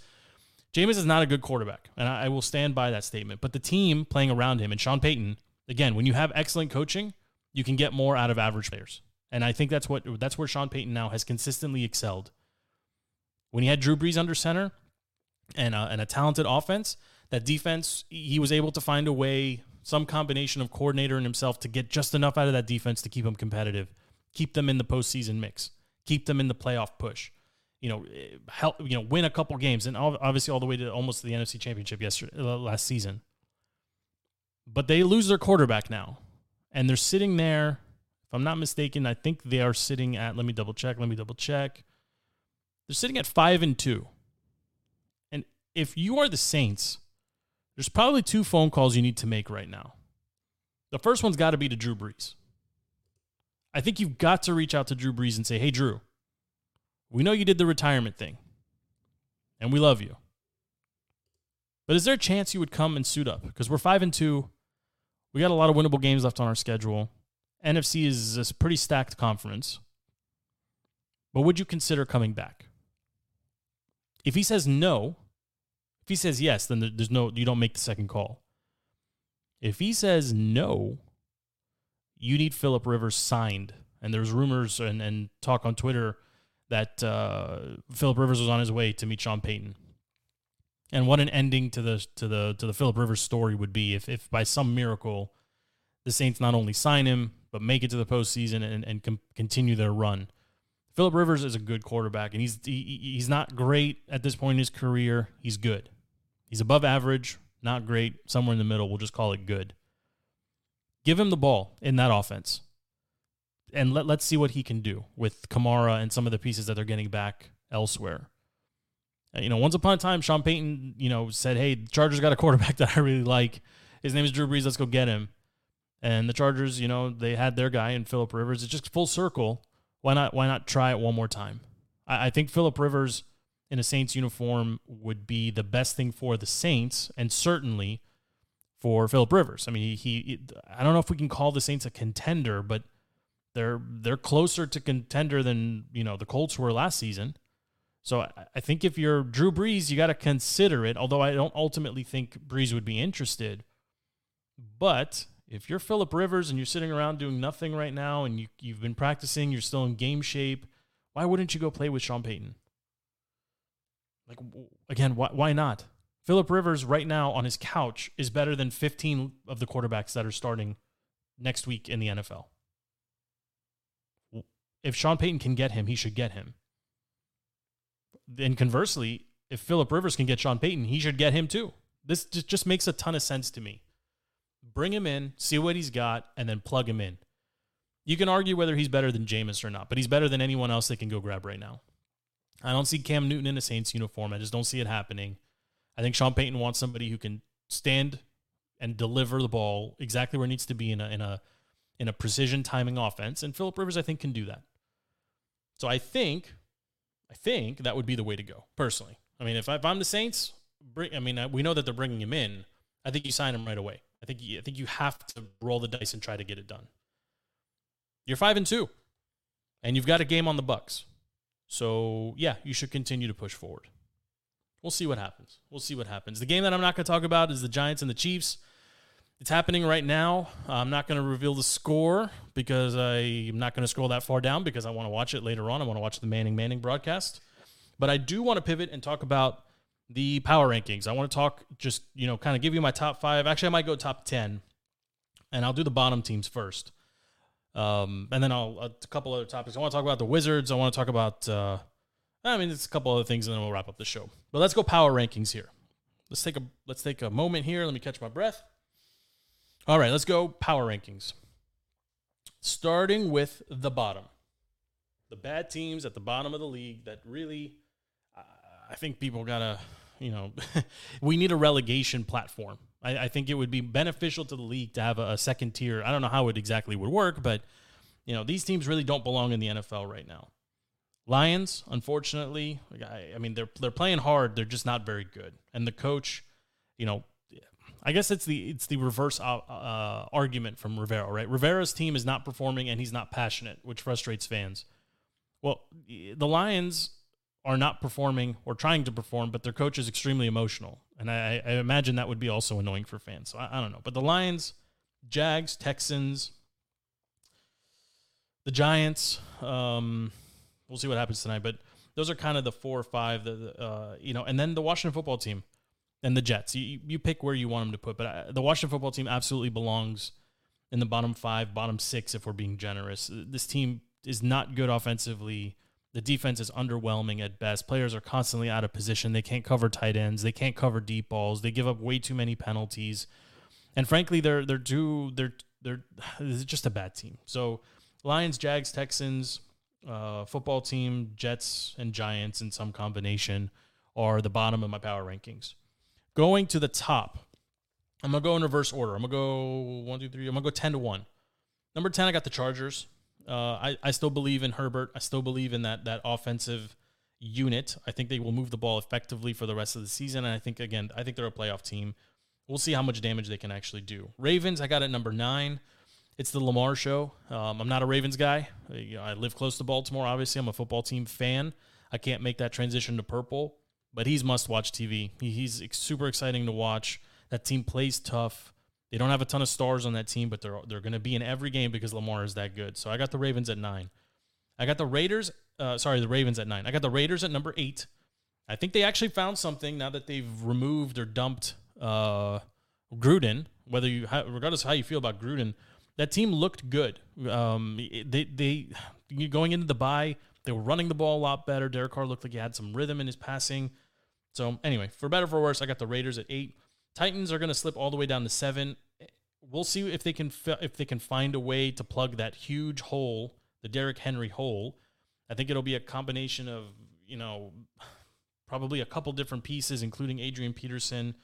Jameis is not a good quarterback, and I, I will stand by that statement. But the team playing around him and Sean Payton, again, when you have excellent coaching, you can get more out of average players. And I think that's what that's where Sean Payton now has consistently excelled. When he had Drew Brees under center, and a, and a talented offense. That defense, he was able to find a way, some combination of coordinator and himself, to get just enough out of that defense to keep them competitive, keep them in the postseason mix, keep them in the playoff push. You know, help you know win a couple games, and obviously all the way to almost the NFC Championship yesterday uh, last season. But they lose their quarterback now, and they're sitting there. If I'm not mistaken, I think they are sitting at. Let me double check. Let me double check. They're sitting at five and two And if you are the Saints, there's probably two phone calls you need to make right now. The first one's got to be to Drew Brees. I think you've got to reach out to Drew Brees and say, hey, Drew, we know you did the retirement thing, and we love you. But is there a chance you would come and suit up? Because we're five and two. We got a lot of winnable games left on our schedule. NFC is a pretty stacked conference. But would you consider coming back? If he says no, if he says yes, then there's no you don't make the second call. If he says no, you need Philip Rivers signed. And there's rumors and, and talk on Twitter that uh, Philip Rivers was on his way to meet Sean Payton. And what an ending to the to the to the Philip Rivers story would be if if by some miracle the Saints not only sign him but make it to the postseason and and com- continue their run. Philip Rivers is a good quarterback, and he's he, he's not great at this point in his career. He's good. He's above average, not great, somewhere in the middle. We'll just call it good. Give him the ball in that offense, and let let's see what he can do with Kamara and some of the pieces that they're getting back elsewhere. Uh, you know, once upon a time, Sean Payton, you know, said, "Hey, the Chargers got a quarterback that I really like. His name is Drew Brees. Let's go get him." And the Chargers, you know, they had their guy in Philip Rivers. It's just full circle why not why not try it one more time? I, I think Philip Rivers in a Saints uniform would be the best thing for the Saints, and certainly for Philip Rivers. I mean, he, he I don't know if we can call the Saints a contender, but they're they're closer to contender than you know the Colts were last season. So I, I think if you're Drew Brees, you got to consider it. Although I don't ultimately think Brees would be interested, but if you're Philip Rivers and you're sitting around doing nothing right now and you, you've been practicing, you're still in game shape, why wouldn't you go play with Sean Payton? Like, again, why, why not? Philip Rivers right now on his couch is better than 15 of the quarterbacks that are starting next week in the NFL. If Sean Payton can get him, he should get him. And conversely, if Philip Rivers can get Sean Payton, he should get him too. This just makes a ton of sense to me. Bring him in, see what he's got, and then plug him in. You can argue whether he's better than Jameis or not, but he's better than anyone else they can go grab right now. I don't see Cam Newton in a Saints uniform. I just don't see it happening. I think Sean Payton wants somebody who can stand and deliver the ball exactly where it needs to be in a in a in a precision timing offense, and Philip Rivers I think can do that. So I think I think that would be the way to go personally. I mean, if, I, I'm the Saints, bring, I mean, we know that they're bringing him in. I think you sign him right away. I think I think you have to roll the dice and try to get it done. You're five and two, and you've got a game on the Bucks. So yeah, you should continue to push forward. We'll see what happens. We'll see what happens. The game that I'm not going to talk about is the Giants and the Chiefs. It's happening right now. I'm not going to reveal the score because I'm not going to scroll that far down because I want to watch it later on. I want to watch the Manning Manning broadcast. But I do want to pivot and talk about the power rankings. I want to talk just, you know, kind of give you my top five. Actually, I might go top 10, and I'll do the bottom teams first. Um, and then I'll a couple other topics. I want to talk about the Wizards. I want to talk about, uh, I mean, it's a couple other things, and then we'll wrap up the show. But let's go power rankings here. Let's take a let's take a moment here. Let me catch my breath. All right, let's go power rankings. Starting with the bottom, the bad teams at the bottom of the league that really, uh, I think people gotta, you know, we need a relegation platform. I, I, think it would be beneficial to the league to have a, a second tier. I don't know how it exactly would work, but you know, these teams really don't belong in the NFL right now. Lions, unfortunately, I, I mean they're they're playing hard. They're just not very good, and the coach, you know, I guess it's the it's the reverse uh, uh, argument from Rivera, right? Rivera's team is not performing and he's not passionate, which frustrates fans. Well, the Lions are not performing or trying to perform, but their coach is extremely emotional, and I, I imagine that would be also annoying for fans. So I, I don't know, but the Lions, Jags, Texans, the Giants. Um, we'll see what happens tonight, but those are kind of the four or five that uh, you know, and then the Washington football team and the Jets. You you pick where you want them to put, but uh, the Washington football team absolutely belongs in the bottom five, bottom six if we're being generous. This team is not good offensively. The defense is underwhelming at best. Players are constantly out of position. They can't cover tight ends. They can't cover deep balls. They give up way too many penalties. And frankly, they're they're too they're they're just a bad team. So Lions, Jags, Texans, uh, football team, Jets, and Giants in some combination are the bottom of my power rankings. Going to the top, I'm gonna go in reverse order. I'm gonna go one, two, three. I'm gonna go ten to one. Number ten, I got the Chargers. Uh, I I still believe in Herbert. I still believe in that that offensive unit. I think they will move the ball effectively for the rest of the season. And I think again, I think they're a playoff team. We'll see how much damage they can actually do. Ravens, I got at number nine. It's the Lamar show. Um, I'm not a Ravens guy. You know, I live close to Baltimore. Obviously, I'm a football team fan. I can't make that transition to purple, but he's must watch TV. He, he's super exciting to watch. That team plays tough. They don't have a ton of stars on that team, but they're they're going to be in every game because Lamar is that good. So I got the Ravens at nine. I got the Raiders. Uh, sorry, the Ravens at nine. I got the Raiders at number eight. I think they actually found something now that they've removed or dumped uh, Gruden. Whether you, regardless of how you feel about Gruden, that team looked good. Um, they they going into the bye, they were running the ball a lot better. Derek Carr looked like he had some rhythm in his passing. So anyway, for better for worse, I got the Raiders at eight. Titans are going to slip all the way down to seven. We'll see if they can if they can find a way to plug that huge hole, the Derrick Henry hole. I think it'll be a combination of you know probably a couple different pieces, including Adrian Peterson.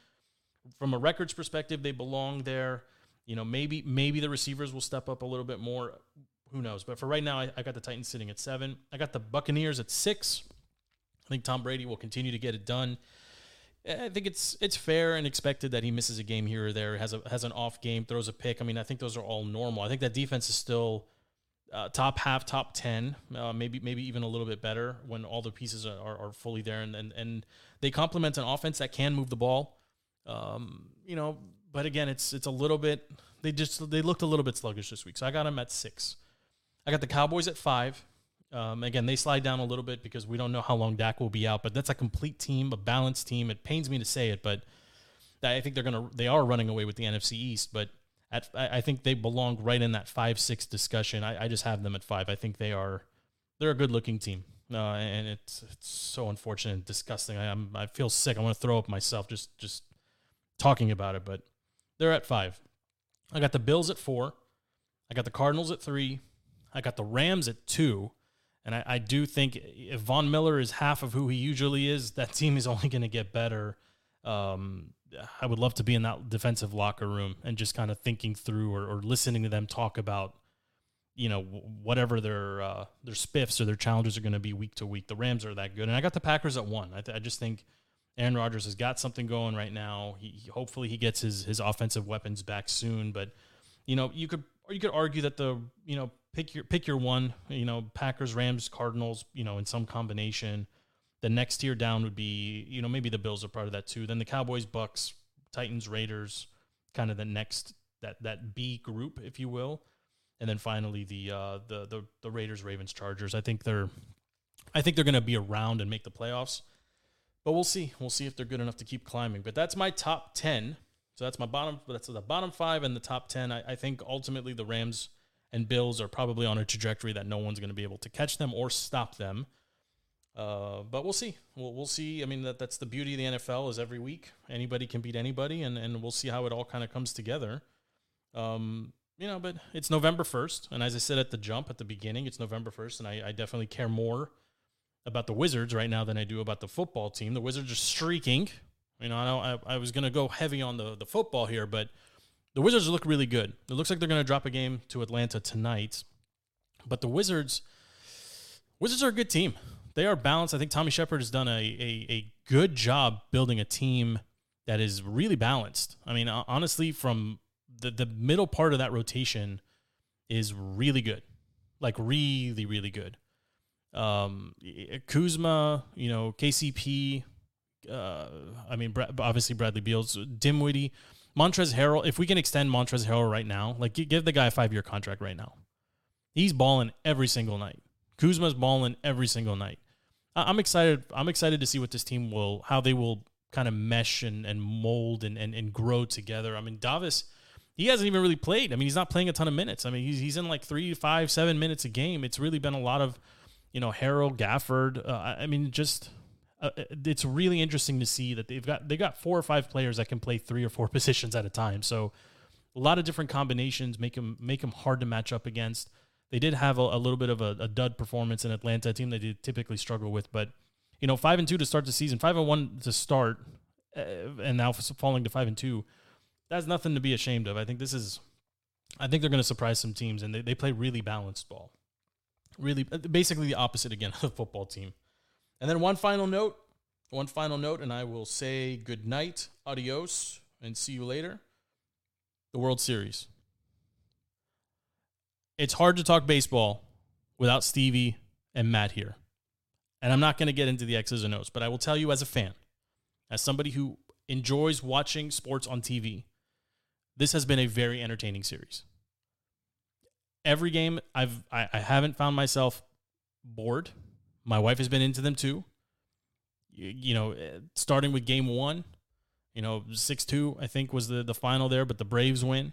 From a records perspective, they belong there. You know, maybe maybe the receivers will step up a little bit more. Who knows? But for right now, I, I got the Titans sitting at seven. I got the Buccaneers at six. I think Tom Brady will continue to get it done. I think it's it's fair and expected that he misses a game here or there, has a has an off game, throws a pick. I mean, I think those are all normal. I think that defense is still uh, top half, top ten, uh, maybe maybe even a little bit better when all the pieces are, are, are fully there, and, and and they complement an offense that can move the ball. Um, you know, but again, it's it's a little bit. They just they looked a little bit sluggish this week, so I got them at six. I got the Cowboys at five. Um, again, they slide down a little bit because we don't know how long Dak will be out, but that's a complete team, a balanced team. It pains me to say it, but I think they're gonna they are running away with the NFC East, but at I think they belong right in that five six discussion. I, I just have them at five. I think they are they're a good looking team, uh, and it's it's so unfortunate and disgusting. I am I feel sick. I want to throw up myself just just talking about it, but they're at five. I got the Bills at four. I got the Cardinals at three. I got the Rams at two. And I, I do think if Von Miller is half of who he usually is, that team is only going to get better. Um, I would love to be in that defensive locker room and just kind of thinking through or, or listening to them talk about, you know, whatever their uh, their spiffs or their challenges are going to be week to week. The Rams are that good, and I got the Packers at one. I, th- I just think Aaron Rodgers has got something going right now. He, he, hopefully he gets his his offensive weapons back soon, but you know you could or you could argue that the you know pick your pick your one. You know, Packers, Rams, Cardinals. You know, in some combination. The next tier down would be you know maybe the Bills are part of that too. Then the Cowboys, Bucks, Titans, Raiders, kind of the next that that B group, if you will. And then finally the uh, the the the Raiders, Ravens, Chargers. I think they're I think they're going to be around and make the playoffs. But we'll see. We'll see if they're good enough to keep climbing. But that's my top ten. So that's my bottom. That's the bottom five and the top ten. I, I think ultimately the Rams and Bills are probably on a trajectory that no one's going to be able to catch them or stop them. Uh, but we'll see. We'll, we'll see. I mean, that, that's the beauty of the NFL is every week anybody can beat anybody, and, and we'll see how it all kind of comes together. Um, you know, but it's November 1st. And as I said at the jump at the beginning, it's November 1st, and I, I definitely care more about the Wizards right now than I do about the football team. The Wizards are streaking. You know, I, I, I was going to go heavy on the, the football here, but – the Wizards look really good. It looks like they're going to drop a game to Atlanta tonight. But the Wizards, Wizards are a good team. They are balanced. I think Tommy Sheppard has done a, a, a good job building a team that is really balanced. I mean, honestly, from the, the middle part of that rotation is really good. Like, really, really good. Um, Kuzma, you know, KCP, uh, I mean, obviously Bradley Beals, Dinwiddie. Montrezl Harrell, if we can extend Montrezl Harrell right now, like give the guy a five year contract right now. He's balling every single night. Kuzma's balling every single night. I'm excited. I'm excited to see what this team will, how they will kind of mesh and, and mold and, and, and grow together. I mean, Davis, he hasn't even really played. I mean, he's not playing a ton of minutes. I mean, he's, he's in like three, five, seven minutes a game. It's really been a lot of, you know, Harrell, Gafford. Uh, I mean, just uh, it's really interesting to see that they've got they got four or five players that can play three or four positions at a time. So a lot of different combinations make them make them hard to match up against. They did have a, a little bit of a, a, dud performance in Atlanta, a team they typically struggle with, but you know five and two to start the season, five and one to start, uh, and now falling to five and two. That's nothing to be ashamed of. I think this is, I think they're going to surprise some teams, and they, they play really balanced ball. Really, basically the opposite again of the football team. And then one final note, one final note, and I will say good night, adios, and see you later. The World Series. It's hard to talk baseball without Stevie and Matt here. And I'm not going to get into the X's and O's, but I will tell you as a fan, as somebody who enjoys watching sports on TV, this has been a very entertaining series. Every game I've I, I haven't found myself bored my wife has been into them too. You, you know, eh, starting with game one, you know, 6 2, I think was the, the final there, but the Braves win.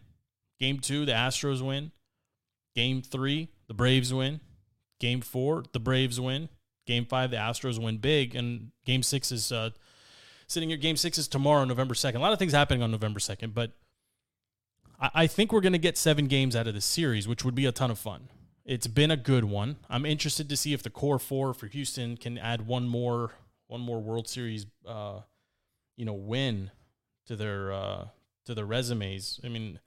Game two, the Astros win. Game three, the Braves win. Game four, the Braves win. Game five, the Astros win big. And game six is uh, sitting here. Game six is tomorrow, November 2nd. A lot of things happening on November 2nd, but I, I think we're going to get seven games out of this series, which would be a ton of fun. It's been a good one. I'm interested to see if the core four for Houston can add one more one more World Series, uh, you know, win to their uh, to their resumes. I mean,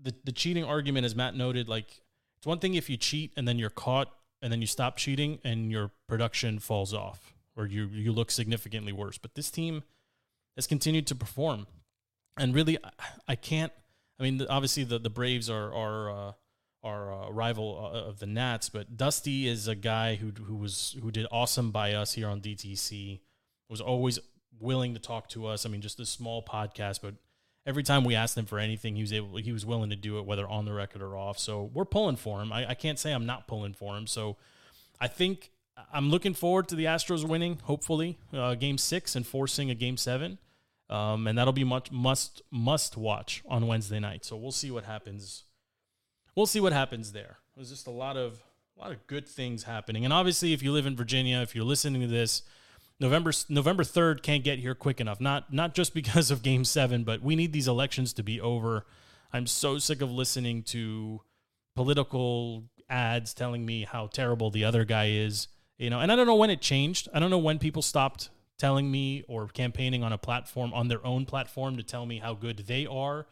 the the cheating argument, as Matt noted, like it's one thing if you cheat and then you're caught and then you stop cheating and your production falls off or you you look significantly worse. But this team has continued to perform, and really, I, I can't. I mean, obviously the the Braves are are uh, our uh, rival uh, of the Nats, but Dusty is a guy who who was who did awesome by us here on DTC. Was always willing to talk to us. I mean, just a small podcast, but every time we asked him for anything, he was able he was willing to do it, whether on the record or off. So we're pulling for him. I, I can't say I'm not pulling for him. So I think I'm looking forward to the Astros winning, hopefully, uh, game six and forcing a game seven. Um, and that'll be much must must watch on Wednesday night. So we'll see what happens. We'll see what happens there. There's just a lot of a lot of good things happening. And obviously, if you live in Virginia, if you're listening to this, November November third can't get here quick enough. Not not just because of Game Seven, but we need these elections to be over. I'm so sick of listening to political ads telling me how terrible the other guy is. You know, and I don't know when it changed. I don't know when people stopped telling me or campaigning on a platform on their own platform to tell me how good they are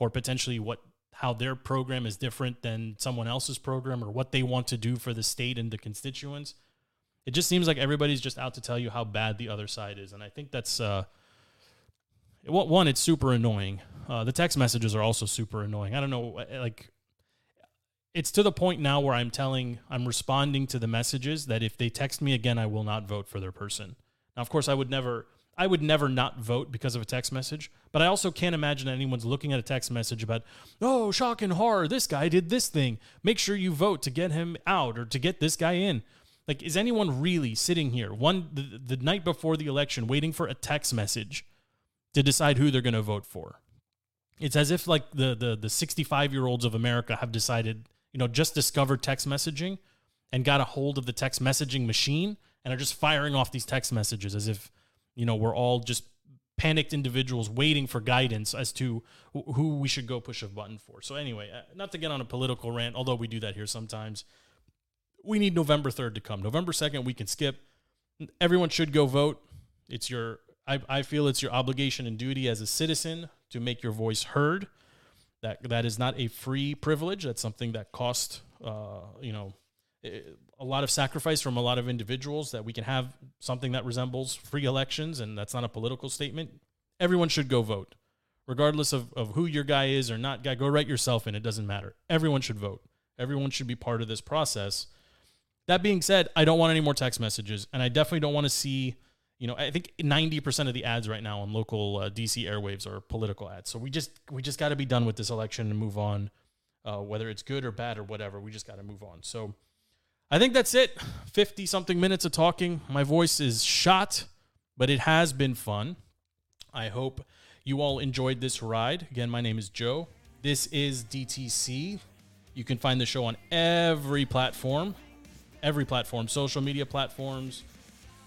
or potentially what how their program is different than someone else's program or what they want to do for the state and the constituents. It just seems like everybody's just out to tell you how bad the other side is, and I think that's uh, one. It's super annoying. Uh, the text messages are also super annoying. I don't know, uh, like it's to the point now where I'm telling, I'm responding to the messages that if they text me again, I will not vote for their person. Now, of course, I would never, I would never not vote because of a text message, but I also can't imagine anyone's looking at a text message about, oh, shock and horror, this guy did this thing. Make sure you vote to get him out or to get this guy in. Like, is anyone really sitting here one the, the night before the election waiting for a text message to decide who they're going to vote for? It's as if like the the the 65 year olds of America have decided, you know, just discovered text messaging and got a hold of the text messaging machine and are just firing off these text messages as if you know we're all just panicked individuals waiting for guidance as to who we should go push a button for. So anyway, uh, not to get on a political rant, although we do that here sometimes. We need November 3rd to come. November 2nd we can skip. Everyone should go vote. It's your I, I feel it's your obligation and duty as a citizen to make your voice heard. That that is not a free privilege. That's something that costs uh, you know a lot of sacrifice from a lot of individuals that we can have something that resembles free elections, and that's not a political statement. Everyone should go vote, regardless of, of who your guy is or not guy. Go write yourself in. It doesn't matter. Everyone should vote. Everyone should be part of this process. That being said, I don't want any more text messages, and I definitely don't want to see. You know, I think ninety percent of the ads right now on local uh, DC airwaves are political ads. So we just we just got to be done with this election and move on. Uh, whether it's good or bad or whatever, we just got to move on. So I think that's it. 50 something minutes of talking. My voice is shot, but it has been fun. I hope you all enjoyed this ride. Again, my name is Joe. This is DTC. You can find the show on every platform, every platform, social media platforms,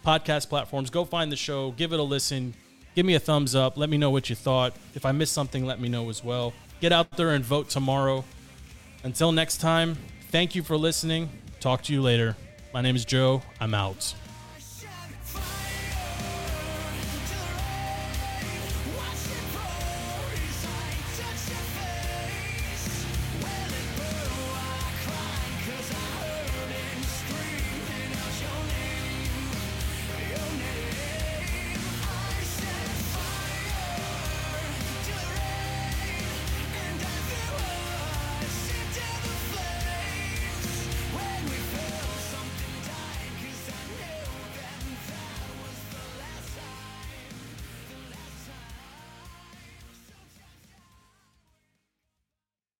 podcast platforms. Go find the show, give it a listen, give me a thumbs up, let me know what you thought. If I missed something, let me know as well. Get out there and vote tomorrow. Until next time, thank you for listening. Talk to you later. My name is Joe. I'm out.